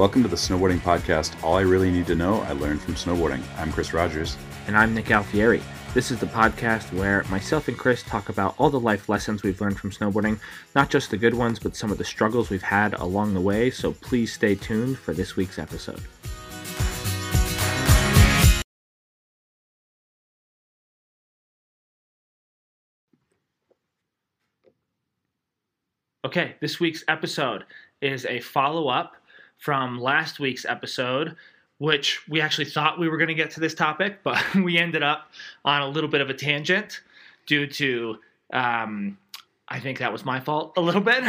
Welcome to the Snowboarding Podcast. All I really need to know, I learned from snowboarding. I'm Chris Rogers. And I'm Nick Alfieri. This is the podcast where myself and Chris talk about all the life lessons we've learned from snowboarding, not just the good ones, but some of the struggles we've had along the way. So please stay tuned for this week's episode. Okay, this week's episode is a follow up from last week's episode, which we actually thought we were going to get to this topic, but we ended up on a little bit of a tangent due to. Um, I think that was my fault a little bit.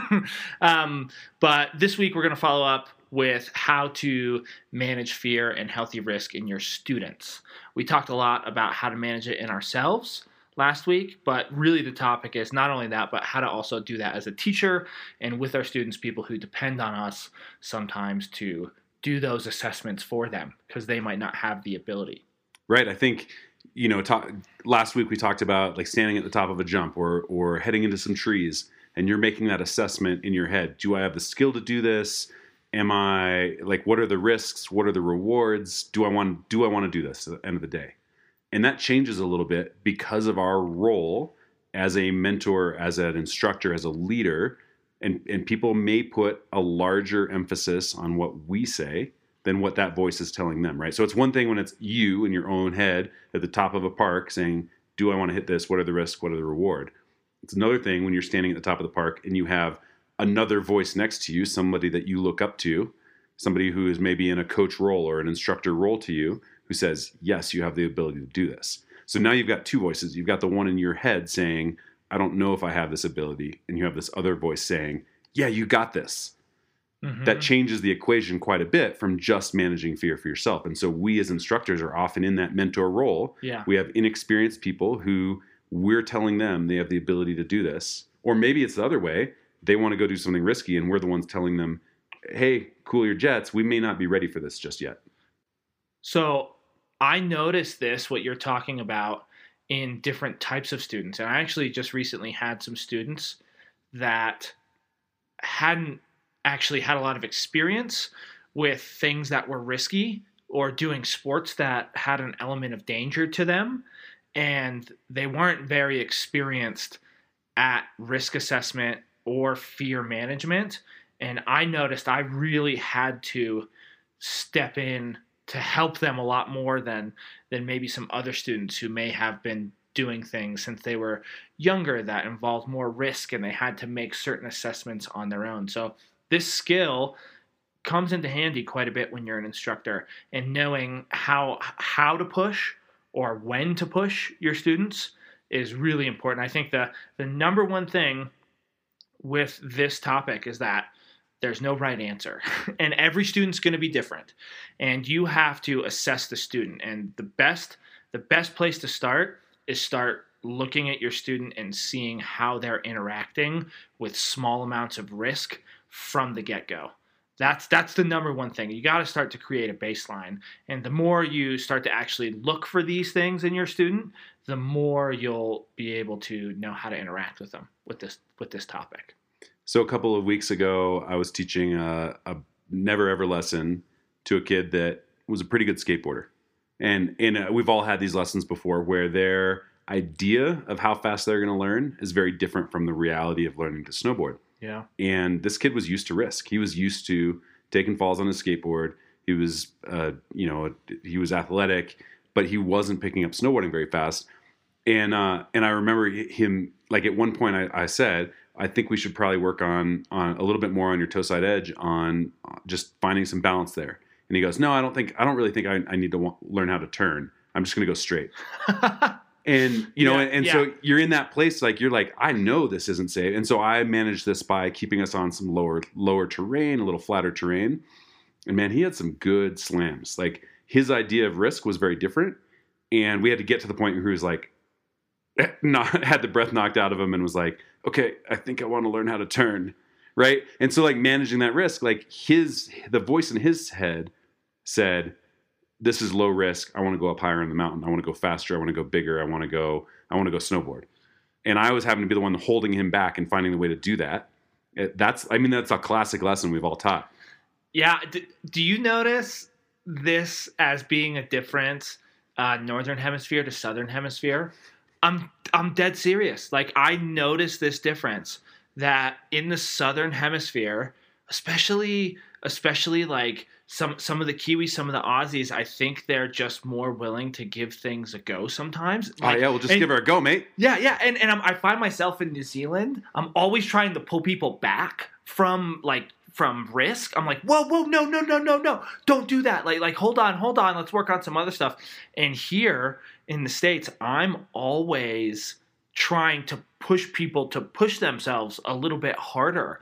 um, but this week we're going to follow up with how to manage fear and healthy risk in your students. We talked a lot about how to manage it in ourselves last week, but really the topic is not only that, but how to also do that as a teacher and with our students, people who depend on us sometimes to do those assessments for them because they might not have the ability. Right. I think you know, talk, last week we talked about like standing at the top of a jump or or heading into some trees, and you're making that assessment in your head. Do I have the skill to do this? Am I like what are the risks? What are the rewards? Do I want do I want to do this at the end of the day? And that changes a little bit because of our role as a mentor, as an instructor, as a leader. And, and people may put a larger emphasis on what we say than what that voice is telling them, right? So it's one thing when it's you in your own head at the top of a park saying, Do I want to hit this? What are the risks? What are the reward? It's another thing when you're standing at the top of the park and you have another voice next to you, somebody that you look up to, somebody who is maybe in a coach role or an instructor role to you, who says, Yes, you have the ability to do this. So now you've got two voices. You've got the one in your head saying, I don't know if I have this ability. And you have this other voice saying, Yeah, you got this. Mm-hmm. That changes the equation quite a bit from just managing fear for yourself. And so we as instructors are often in that mentor role. Yeah. We have inexperienced people who we're telling them they have the ability to do this. Or maybe it's the other way. They want to go do something risky, and we're the ones telling them, hey, cool your jets. We may not be ready for this just yet. So I noticed this, what you're talking about, in different types of students. And I actually just recently had some students that hadn't actually had a lot of experience with things that were risky or doing sports that had an element of danger to them. And they weren't very experienced at risk assessment or fear management. And I noticed I really had to step in to help them a lot more than than maybe some other students who may have been doing things since they were younger that involved more risk and they had to make certain assessments on their own. So this skill comes into handy quite a bit when you're an instructor and knowing how how to push or when to push your students is really important. I think the the number one thing with this topic is that there's no right answer. and every student's going to be different. And you have to assess the student. And the best the best place to start is start looking at your student and seeing how they're interacting with small amounts of risk from the get-go. That's that's the number one thing. You got to start to create a baseline. And the more you start to actually look for these things in your student, the more you'll be able to know how to interact with them with this with this topic. So a couple of weeks ago, I was teaching a, a never ever lesson to a kid that was a pretty good skateboarder, and and uh, we've all had these lessons before where their idea of how fast they're going to learn is very different from the reality of learning to snowboard. Yeah. And this kid was used to risk. He was used to taking falls on his skateboard. He was, uh, you know, he was athletic, but he wasn't picking up snowboarding very fast. And uh, and I remember him like at one point I, I said, I think we should probably work on on a little bit more on your toe side edge on uh, just finding some balance there. And he goes, No, I don't think I don't really think I, I need to learn how to turn. I'm just going to go straight. and you know, yeah, and, and yeah. so you're in that place like you're like, I know this isn't safe. And so I managed this by keeping us on some lower lower terrain, a little flatter terrain. And man, he had some good slams. Like his idea of risk was very different. And we had to get to the point where he was like, not, had the breath knocked out of him and was like, okay, I think I want to learn how to turn. Right. And so, like, managing that risk, like, his, the voice in his head said, this is low risk. I want to go up higher in the mountain. I want to go faster. I want to go bigger. I want to go, I want to go snowboard. And I was having to be the one holding him back and finding the way to do that. That's, I mean, that's a classic lesson we've all taught. Yeah. Do you notice this as being a difference, uh, northern hemisphere to southern hemisphere? I'm I'm dead serious. Like I notice this difference that in the southern hemisphere, especially especially like some some of the Kiwis, some of the Aussies, I think they're just more willing to give things a go sometimes. Oh, like, oh yeah, we'll just and, give her a go, mate. Yeah, yeah, and and I'm, I find myself in New Zealand. I'm always trying to pull people back from like from risk. I'm like, whoa, whoa, no, no, no, no, no, don't do that. Like, like, hold on, hold on, let's work on some other stuff. And here in the states, I'm always trying to push people to push themselves a little bit harder.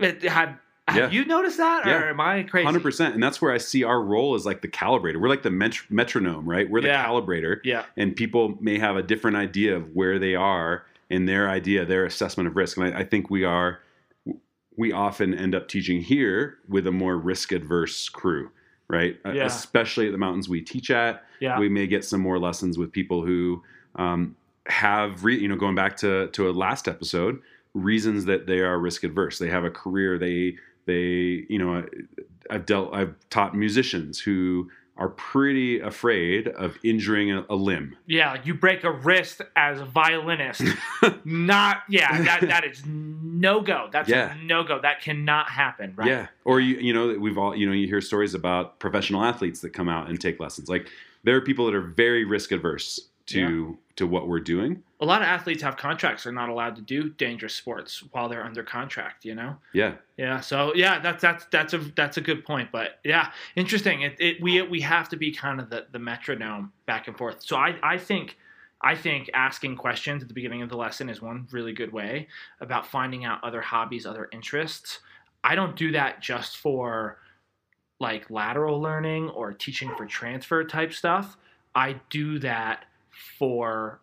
Have, have Yeah. you noticed that, Yeah. or am I crazy? Hundred percent, and that's where I see our role as like the calibrator. We're like the met- metronome, right? We're the Yeah. calibrator, Yeah, and people may have a different idea of where they are in their idea, their assessment of risk. And I, I think we are, we often end up teaching here with a more risk adverse crew, right? Uh, Yeah. Especially at the mountains we teach at, yeah, we may get some more lessons with people who um, have, re- you know, going back to to a last episode, reasons that they are risk adverse. They have a career. They they you know, I've dealt, I've taught musicians who are pretty afraid of injuring a, a limb. yeah. You break a wrist as a violinist. Not, yeah. That that is no go. That's Yeah. no go. That cannot happen. Right. Yeah, or you you know we've all you know you hear stories about professional athletes that come out and take lessons. Like there are people that are very risk adverse to to what we're doing. A lot of athletes have contracts they're not allowed to do dangerous sports while they're under contract you know Yeah, yeah so yeah that's that's that's a that's a good point but yeah interesting it, it we we have to be kind of the the metronome back and forth so i i think I think asking questions at the beginning of the lesson is one really good way about finding out other hobbies, other interests. I don't do that just for like lateral learning or teaching for transfer type stuff. I do that for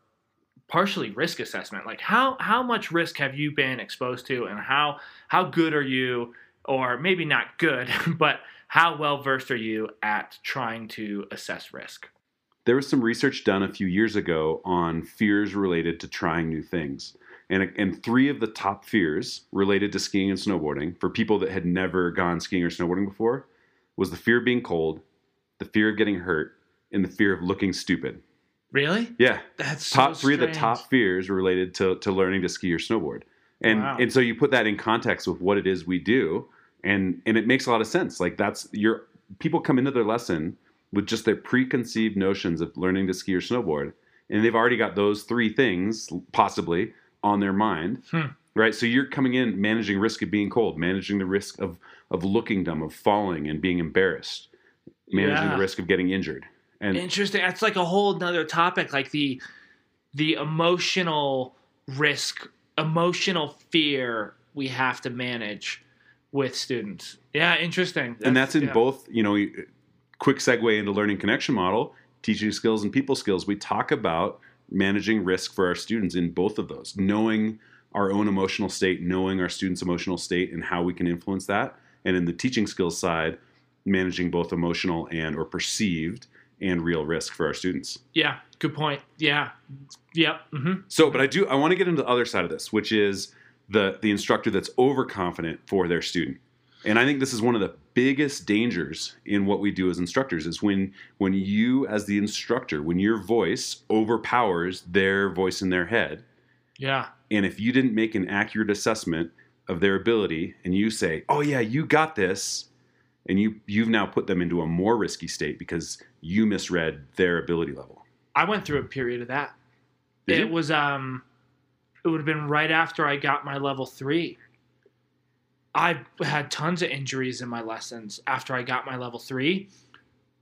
partially risk assessment like how how much risk have you been exposed to and how how good are you or maybe not good but how well versed are you at trying to assess risk there was some research done a few years ago on fears related to trying new things. And, and three of the top fears related to skiing and snowboarding for people that had never gone skiing or snowboarding before was the fear of being cold, the fear of getting hurt, and the fear of looking stupid. Really Yeah, that's top so three of the top fears related to, to learning to ski or snowboard. And Wow. and so you put that in context with what it is we do, and and it makes a lot of sense. Like that's your people come into their lesson with just their preconceived notions of learning to ski or snowboard, and they've already got those three things possibly on their mind. Hmm. Right, so you're coming in managing risk of being cold, managing the risk of of looking dumb, of falling and being embarrassed, managing Yeah. the risk of getting injured, and Interesting. That's like a whole nother topic, like the the emotional risk, emotional fear we have to manage with students. Yeah, interesting. and that's in yeah. both you know quick segue into learning connection model teaching skills and people skills we talk about managing risk for our students in both of those knowing our own emotional state knowing our students emotional state and how we can influence that and in the teaching skills side managing both emotional and or perceived and real risk for our students. Yeah, good point. Yeah, yep. hmm so but i do i want to get into the other side of this which is the the instructor that's overconfident for their student. And i think this is one of the biggest dangers in what we do as instructors is when when you as the instructor when your voice overpowers their voice in their head. Yeah, and if you didn't make an accurate assessment of their ability and you say oh yeah you got this and you you've now put them into a more risky state because you misread their ability level I went through a period of that. Did it you? was um, it would have been right after I got my level three. I had tons of injuries in my lessons after I got my level three.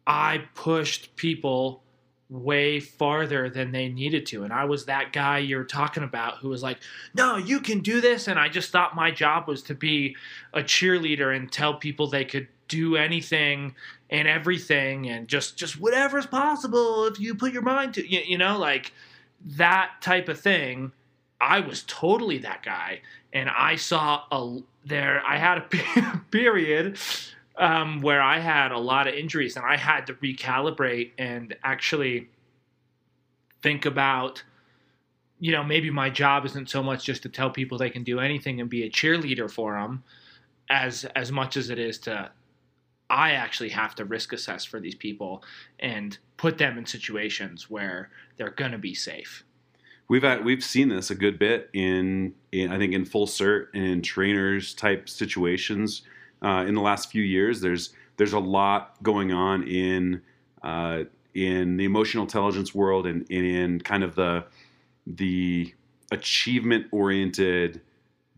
I pushed people way farther than they needed to. And I was that guy you're talking about who was like, no, you can do this. And I just thought my job was to be a cheerleader and tell people they could do anything and everything and just just whatever's possible if you put your mind to you, you know like that type of thing. I was totally that guy. And i saw a there i had a period um, where i had a lot of injuries and i had to recalibrate and actually think about you know maybe my job isn't so much just to tell people they can do anything and be a cheerleader for them as as much as it is to I actually have to risk assess for these people and put them in situations where they're going to be safe. We've had, we've seen this a good bit in, in I think in full cert and in trainers type situations uh, in the last few years. There's there's a lot going on in uh, in the emotional intelligence world and, and in kind of the the achievement oriented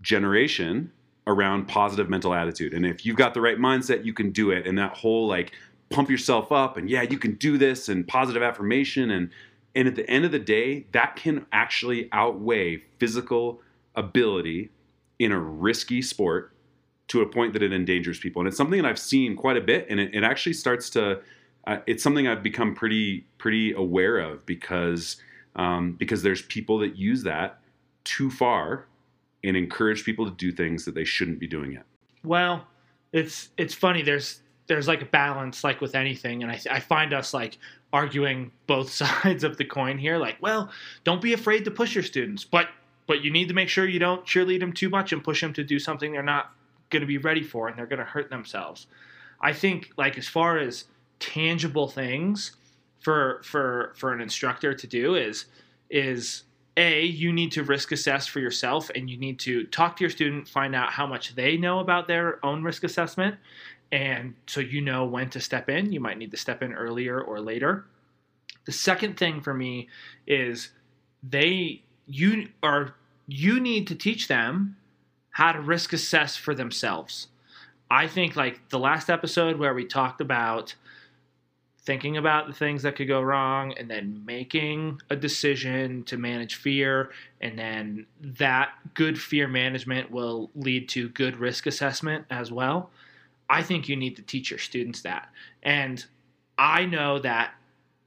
generation around positive mental attitude. And if you've got the right mindset, you can do it. And that whole like pump yourself up and yeah, you can do this and positive affirmation and and at the end of the day, that can actually outweigh physical ability in a risky sport to a point that it endangers people. And it's something that I've seen quite a bit and it, it actually starts to uh, it's something I've become pretty pretty aware of because um, because there's people that use that too far and encourage people to do things that they shouldn't be doing yet. Well, it's it's funny. There's there's like a balance, like with anything, and I I find us like arguing both sides of the coin here. Like, well, don't be afraid to push your students, but but you need to make sure you don't cheerlead them too much and push them to do something they're not going to be ready for and they're going to hurt themselves. I think like as far as tangible things for for for an instructor to do is is a you need to risk assess for yourself and you need to talk to your student find out how much they know about their own risk assessment. And so you know when to step in. You might need to step in earlier or later. The second thing for me is they you are you need to teach them how to risk assess for themselves. I think like the last episode where we talked about thinking about the things that could go wrong and then making a decision to manage fear. And then that good fear management will lead to good risk assessment as well. I think you need to teach your students that. And i know that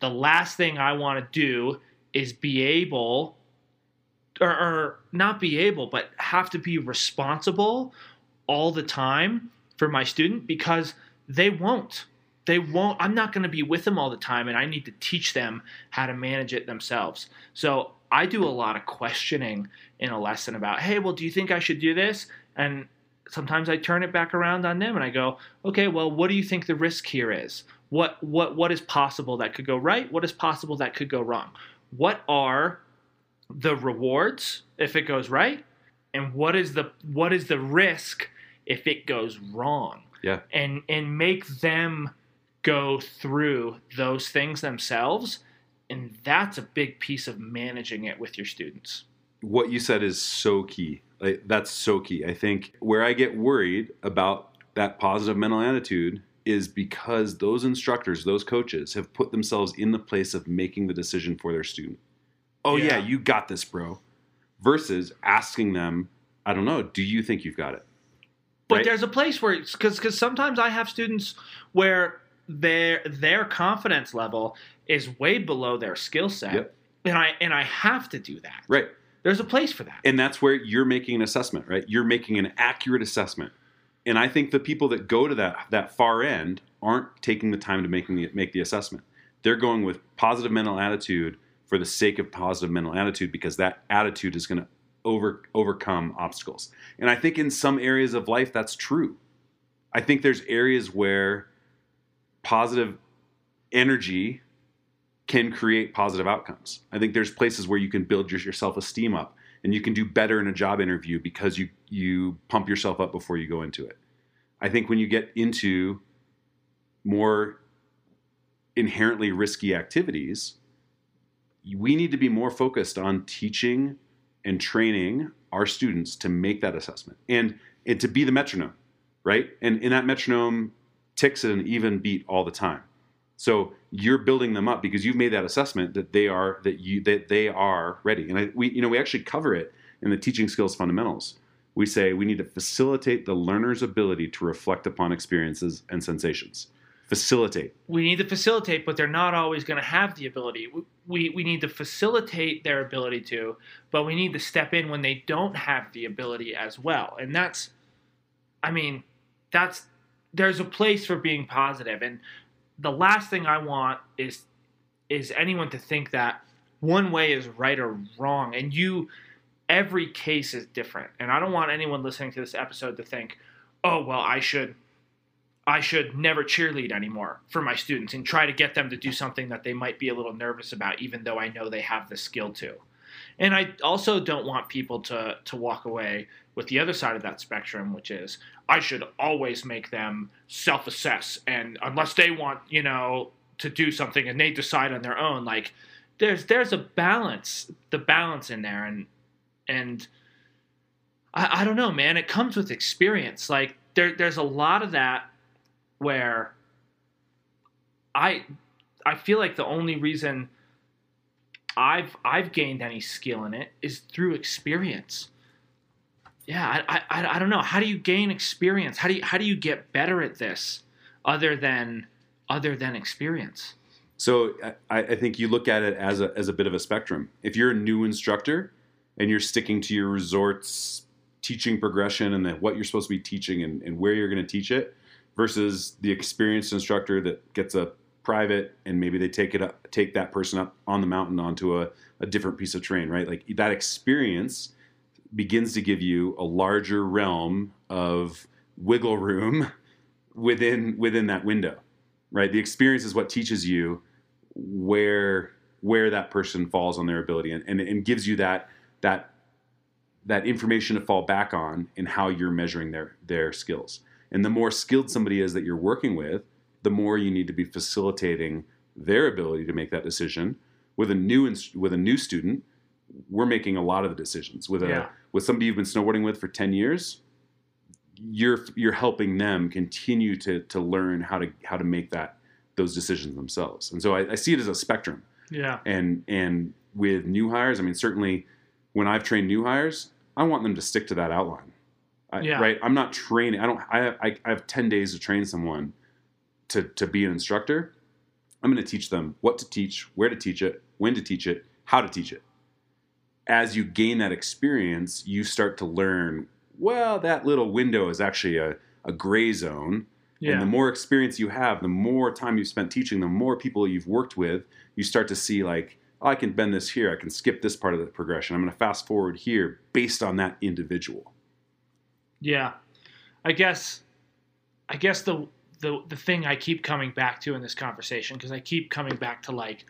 the last thing i want to do is be able or, or not be able but have to be responsible all the time for my student because they won't they won't i'm not going to be with them all the time and i need to teach them how to manage it themselves. So i do a lot of questioning in a lesson about hey well do you think i should do this? And sometimes i turn it back around on them and i go okay well what do you think the risk here is? What what what is possible that could go right? What is possible that could go wrong? What are the rewards if it goes right? And what is the what is the risk if it goes wrong? Yeah. And and make them go through those things themselves. And that's a big piece of managing it with your students. What you said is so key. Like, that's so key. I think where I get worried about that positive mental attitude is because those instructors, those coaches have put themselves in the place of making the decision for their student. Oh, yeah, yeah you got this, bro. Versus asking them, I don't know, do you think you've got it? But right? there's a place where, because because sometimes I have students where their their confidence level is way below their skill set. Yep. And I and I have to do that. Right. There's a place for that. And that's where you're making an assessment, right? You're making an accurate assessment. And I think the people that go to that that far end aren't taking the time to making the, make the assessment. They're going with positive mental attitude for the sake of positive mental attitude because that attitude is going to over overcome obstacles. And I think in some areas of life that's true. I think there's areas where positive energy can create positive outcomes. I think there's places where you can build your, your self-esteem up and you can do better in a job interview because you you pump yourself up before you go into it. I think when you get into more inherently risky activities, we need to be more focused on teaching and training our students to make that assessment and, and to be the metronome, right? And in that metronome ticks at an even beat all the time. So you're building them up because you've made that assessment that they are that you that they are ready. And I, we you know we actually cover it in the teaching skills fundamentals. We say we need to facilitate the learner's ability to reflect upon experiences and sensations. Facilitate. We need to facilitate, but they're not always going to have the ability. We, we need to facilitate their ability to, but we need to step in when they don't have the ability as well. And that's, I mean, that's there's a place for being positive. And the last thing i want is is anyone to think that one way is right or wrong. And you every case is different. And i don't want anyone listening to this episode to think oh well i should I should never cheerlead anymore for my students and try to get them to do something that they might be a little nervous about, even though I know they have the skill to. And I also don't want people to to walk away with the other side of that spectrum, which is I should always make them self-assess, and unless they want, you know, to do something and they decide on their own, like there's there's a balance, the balance in there, and and I, I don't know, man. It comes with experience. Like there there's a lot of that where I I feel like the only reason I've I've gained any skill in it is through experience. Yeah, I, I, I don't know. How do you gain experience? How do you how do you get better at this other than other than experience? So I, I think you look at it as a as a bit of a spectrum. If you're a new instructor and you're sticking to your resort's teaching progression and the, what you're supposed to be teaching and, and where you're going to teach it, versus the experienced instructor that gets a private and maybe they take it up, take that person up on the mountain onto a, a different piece of terrain, right? Like that experience begins to give you a larger realm of wiggle room within within that window, right? The experience is what teaches you where where that person falls on their ability and, and, and gives you that that that information to fall back on in how you're measuring their their skills. And the more skilled somebody is that you're working with, the more you need to be facilitating their ability to make that decision. With a new with a new student, we're making a lot of the decisions. With a yeah. With somebody you've been snowboarding with for ten years, you're you're helping them continue to to learn how to how to make that those decisions themselves. And so I, I see it as a spectrum. Yeah. And and with new hires, I mean certainly when I've trained new hires, I want them to stick to that outline. I, yeah. Right. I'm not training. I don't. I have, I, I have ten days to train someone to to be an instructor. I'm going to teach them what to teach, where to teach it, when to teach it, how to teach it. As you gain that experience, you start to learn. Well, that little window is actually a, a gray zone. Yeah. And the more experience you have, the more time you've spent teaching, the more people you've worked with, you start to see like, oh, I can bend this here. I can skip this part of the progression. I'm going to fast forward here based on that individual. Yeah, I guess, I guess the the the thing I keep coming back to in this conversation because I keep coming back to like,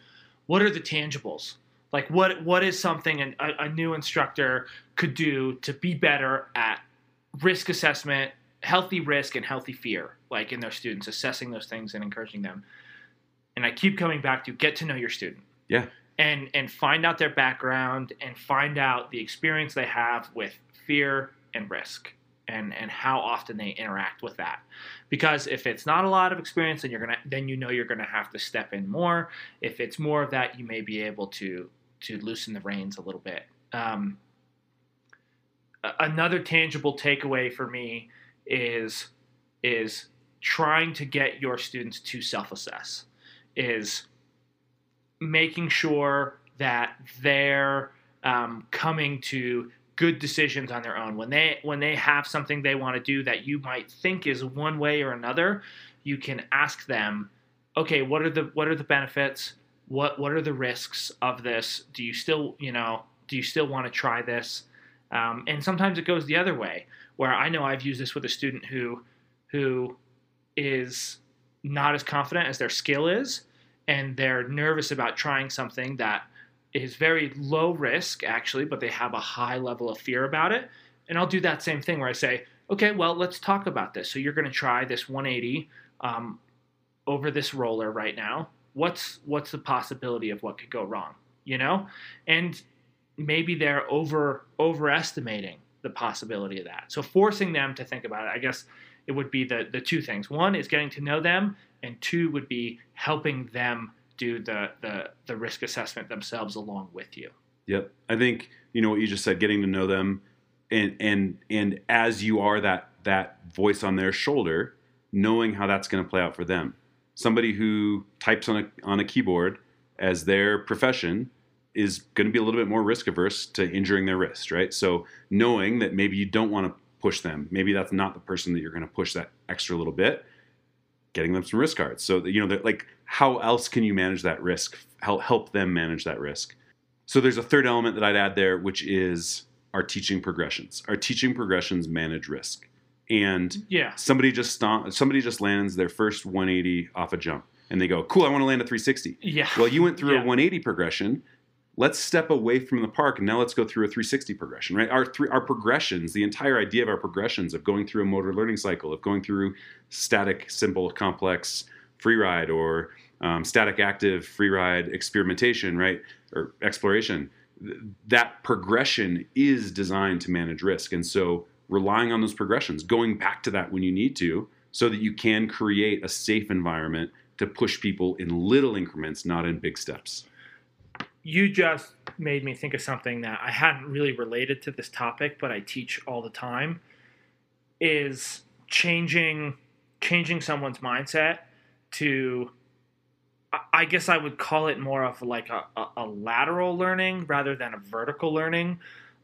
what are the tangibles? Like what what is something an, a, a new instructor could do to be better at risk assessment, healthy risk, and healthy fear, like in their students, assessing those things and encouraging them. And I keep coming back to get to know your student. Yeah. And and find out their background and find out the experience they have with fear and risk and and how often they interact with that because if it's not a lot of experience then you're gonna then you know you're gonna have to step in more if it's more of that you may be able to to loosen the reins a little bit um, another tangible takeaway for me is is trying to get your students to self-assess is making sure that they're um, coming to good decisions on their own. When they when they have something they want to do that you might think is one way or another, you can ask them, okay, what are the what are the benefits? What what are the risks of this? Do you still you know do you still want to try this? Um, and sometimes it goes the other way, where I know I've used this with a student who who is not as confident as their skill is, and they're nervous about trying something that is very low risk actually, but they have a high level of fear about it. And I'll do that same thing where I say, okay, well, let's talk about this. So you're going to try this 180 um, over this roller right now. What's what's the possibility of what could go wrong? You know, and maybe they're over overestimating the possibility of that. So forcing them to think about it, I guess it would be the the two things. One is getting to know them, and two would be helping them do the the the risk assessment themselves along with you. Yep. I think you know what you just said getting to know them and and and as you are that that voice on their shoulder knowing how that's going to play out for them. Somebody who types on a on a keyboard as their profession is going to be a little bit more risk averse to injuring their wrist, right? So knowing that maybe you don't want to push them, maybe that's not the person that you're going to push that extra little bit, getting them some wrist guards. So that, you know, like how else can you manage that risk? Help help them manage that risk. So there's a third element that I'd add there, which is our teaching progressions. Our teaching progressions manage risk, and Yeah. somebody just stomp, somebody just lands their first 180 off a jump, and they go, "Cool, I want to land a 360." Yeah. Well, you went through Yeah. a 180 progression. Let's step away from the park and now let's go through a 360 progression, right? Our three, our progressions, the entire idea of our progressions of going through a motor learning cycle, of going through static, simple, complex free ride or um, static, active free ride experimentation, right, or exploration. th- That progression is designed to manage risk, and so relying on those progressions, going back to that when you need to, so that you can create a safe environment to push people in little increments, not in big steps. you just made me think of something that I hadn't really related to this topic, but I teach all the time is changing changing someone's mindset to I- guess I would call it more of like a, a, a lateral learning rather than a vertical learning.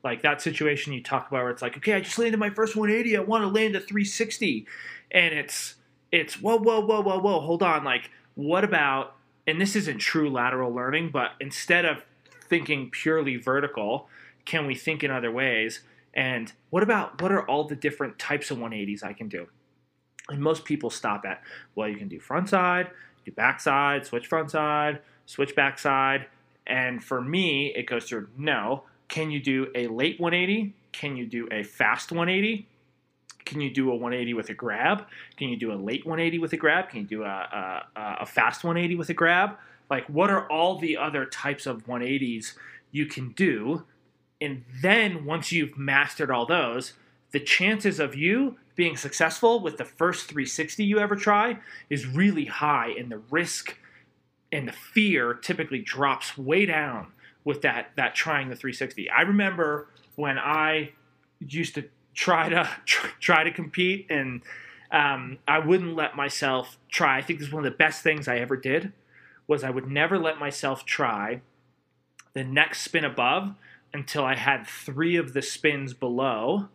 Like that situation you talk about where it's like, okay, I just landed my first 180, I want to land a 360. And it's it's whoa, whoa, whoa, whoa, whoa, hold on. Like, what about and this isn't true lateral learning, but instead of thinking purely vertical, can we think in other ways? And what about what are all the different types of 180s I can do? And most people stop at, well, you can do front side, do back side, switch front side, switch back side. And for me, it goes through no. Can you do a late 180? Can you do a fast 180? Can you do a 180 with a grab? Can you do a late 180 with a grab? Can you do a, a, a fast 180 with a grab? Like, what are all the other types of 180s you can do? And then once you've mastered all those, the chances of you being successful with the first 360 you ever try is really high, and the risk and the fear typically drops way down with that that trying the 360. I remember when I used to try to try to compete, and um, I wouldn't let myself try. I think this is one of the best things I ever did was I would never let myself try the next spin above until I had three of the spins below,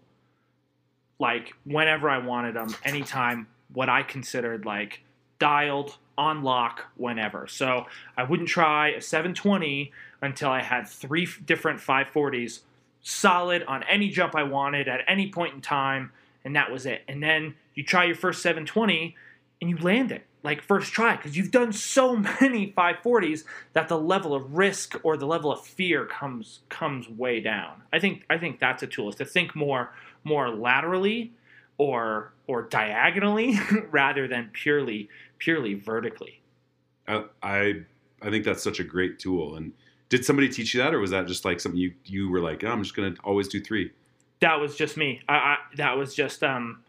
like whenever I wanted them, anytime, what I considered like dialed, on lock, whenever. So I wouldn't try a 720 until I had three different 540s solid on any jump I wanted at any point in time, and that was it. And then you try your first 720 and you land it like first try because you've done so many 540s that the level of risk or the level of fear comes comes way down. I think I think that's a tool is to think more more laterally or or diagonally rather than purely purely vertically. I, I I think that's such a great tool. And did somebody teach you that, or was that just like something you you were like, oh, I'm just gonna always do three? That was just me. I, I that was just um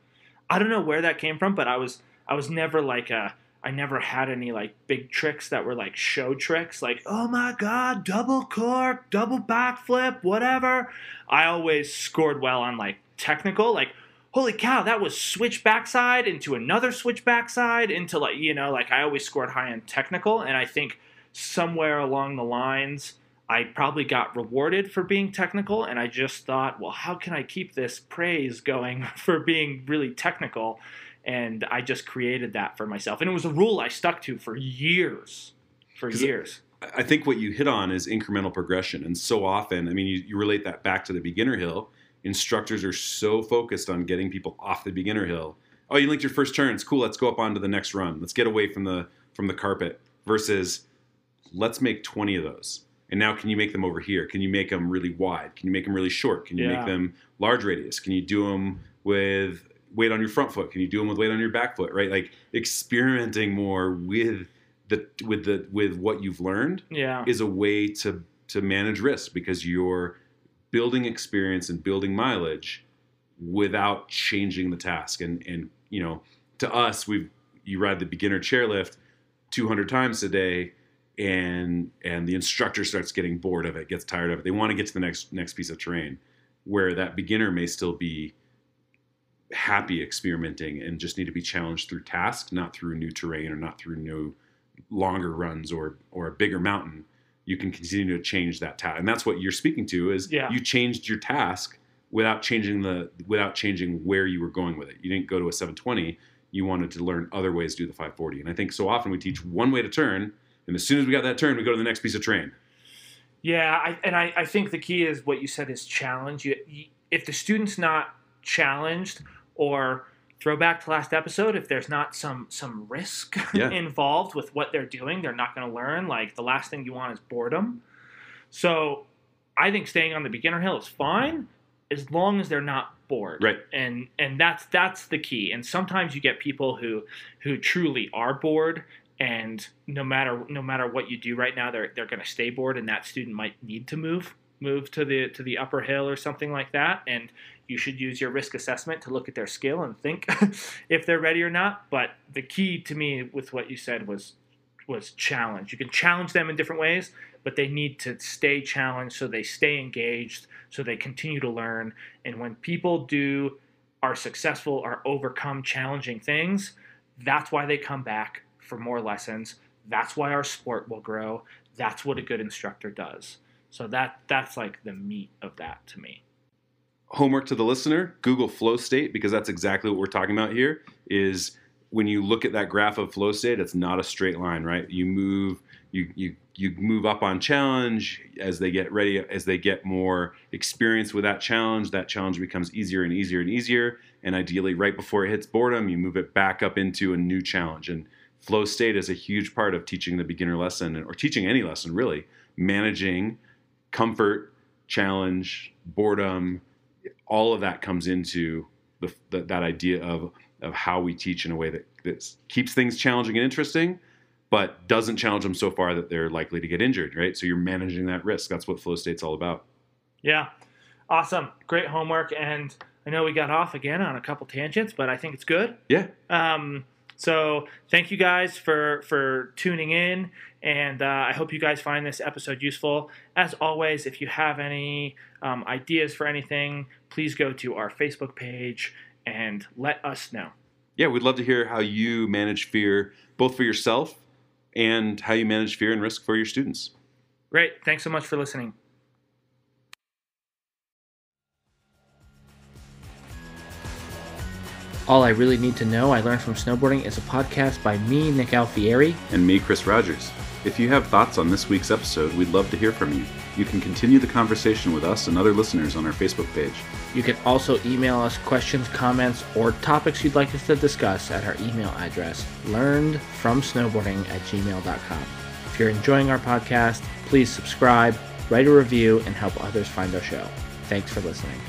I don't know where that came from, but I was I was never like a I never had any like big tricks that were like show tricks, like oh my god, double cork, double backflip, whatever. I always scored well on like technical, like holy cow, that was switch backside into another switch backside into like you know like I always scored high on technical, and I think somewhere along the lines I probably got rewarded for being technical, and I just thought, well, how can I keep this praise going for being really technical? And I just created that for myself, and it was a rule I stuck to for years, for years. I think what you hit on is incremental progression. And so often, I mean, you, you relate that back to the beginner hill. Instructors are so focused on getting people off the beginner hill. Oh, you linked your first turns. Cool. Let's go up onto the next run. Let's get away from the from the carpet. Versus, let's make 20 of those. And now, can you make them over here? Can you make them really wide? Can you make them really short? Can you Yeah. make them large radius? Can you do them with weight on your front foot? Can you do them with weight on your back foot? Right? Like experimenting more with the with the with what you've learned Yeah, is a way to to manage risk because you're building experience and building mileage without changing the task and and you know to us we've you ride the beginner chairlift 200 times a day and and the instructor starts getting bored of it gets tired of it. They want to get to the next next piece of terrain where that beginner may still be happy experimenting and just need to be challenged through task not through new terrain or not through new longer runs or or a bigger mountain. You can continue to change that task and that's what you're speaking to is Yeah. you changed your task without changing the without changing where you were going with it. You didn't go to a 720 you wanted to learn other ways to do the 540 and i think so often we teach one way to turn and as soon as we got that turn we go to the next piece of terrain Yeah, I, and I, I think the key is what you said is challenge. You, you, if the student's not challenged or throw back to last episode if there's not some some risk Yeah. involved with what they're doing they're not going to learn like the last thing you want is boredom so i think staying on the beginner hill is fine as long as they're not bored Right. and and that's that's the key and sometimes you get people who who truly are bored and no matter no matter what you do right now they're they're going to stay bored and that student might need to move move to the to the upper hill or something like that. And you should use your risk assessment to look at their skill and think if they're ready or not. But the key to me with what you said was was challenge. You can challenge them in different ways but they need to stay challenged so they stay engaged so they continue to learn. And when people do are successful are overcome challenging things that's why they come back for more lessons. That's why our sport will grow. That's what a good instructor does. So that that's like the meat of that to me. Homework to the listener google flow state because that's exactly what we're talking about here is when you look at that graph of flow state it's not a straight line right? You move you you you move up on challenge as they get ready as they get more experience with that challenge that challenge becomes easier and easier and easier. And ideally right before it hits boredom you move it back up into a new challenge. And flow state is a huge part of teaching the beginner lesson or teaching any lesson really managing comfort challenge boredom all of that comes into the, the, that idea of of how we teach in a way that, that keeps things challenging and interesting, but doesn't challenge them so far that they're likely to get injured. Right. So you're managing that risk. That's what flow state's all about. Yeah. Awesome. Great homework. And I know we got off again on a couple tangents, but I think it's good. Yeah. Um, so thank you guys for for tuning in, and uh, I hope you guys find this episode useful. As always, if you have any um, ideas for anything, please go to our Facebook page and let us know. Yeah, we'd love to hear how you manage fear, both for yourself and how you manage fear and risk for your students. Great. Thanks so much for listening. All I Really Need to Know I Learned from Snowboarding is a podcast by me, Nick Alfieri. And me, Chris Rogers. If you have thoughts on this week's episode, we'd love to hear from you. You can continue the conversation with us and other listeners on our Facebook page. You can also email us questions, comments, or topics you'd like us to discuss at our email address, learnedfromsnowboarding at gmail.com. If you're enjoying our podcast, please subscribe, write a review, and help others find our show. Thanks for listening.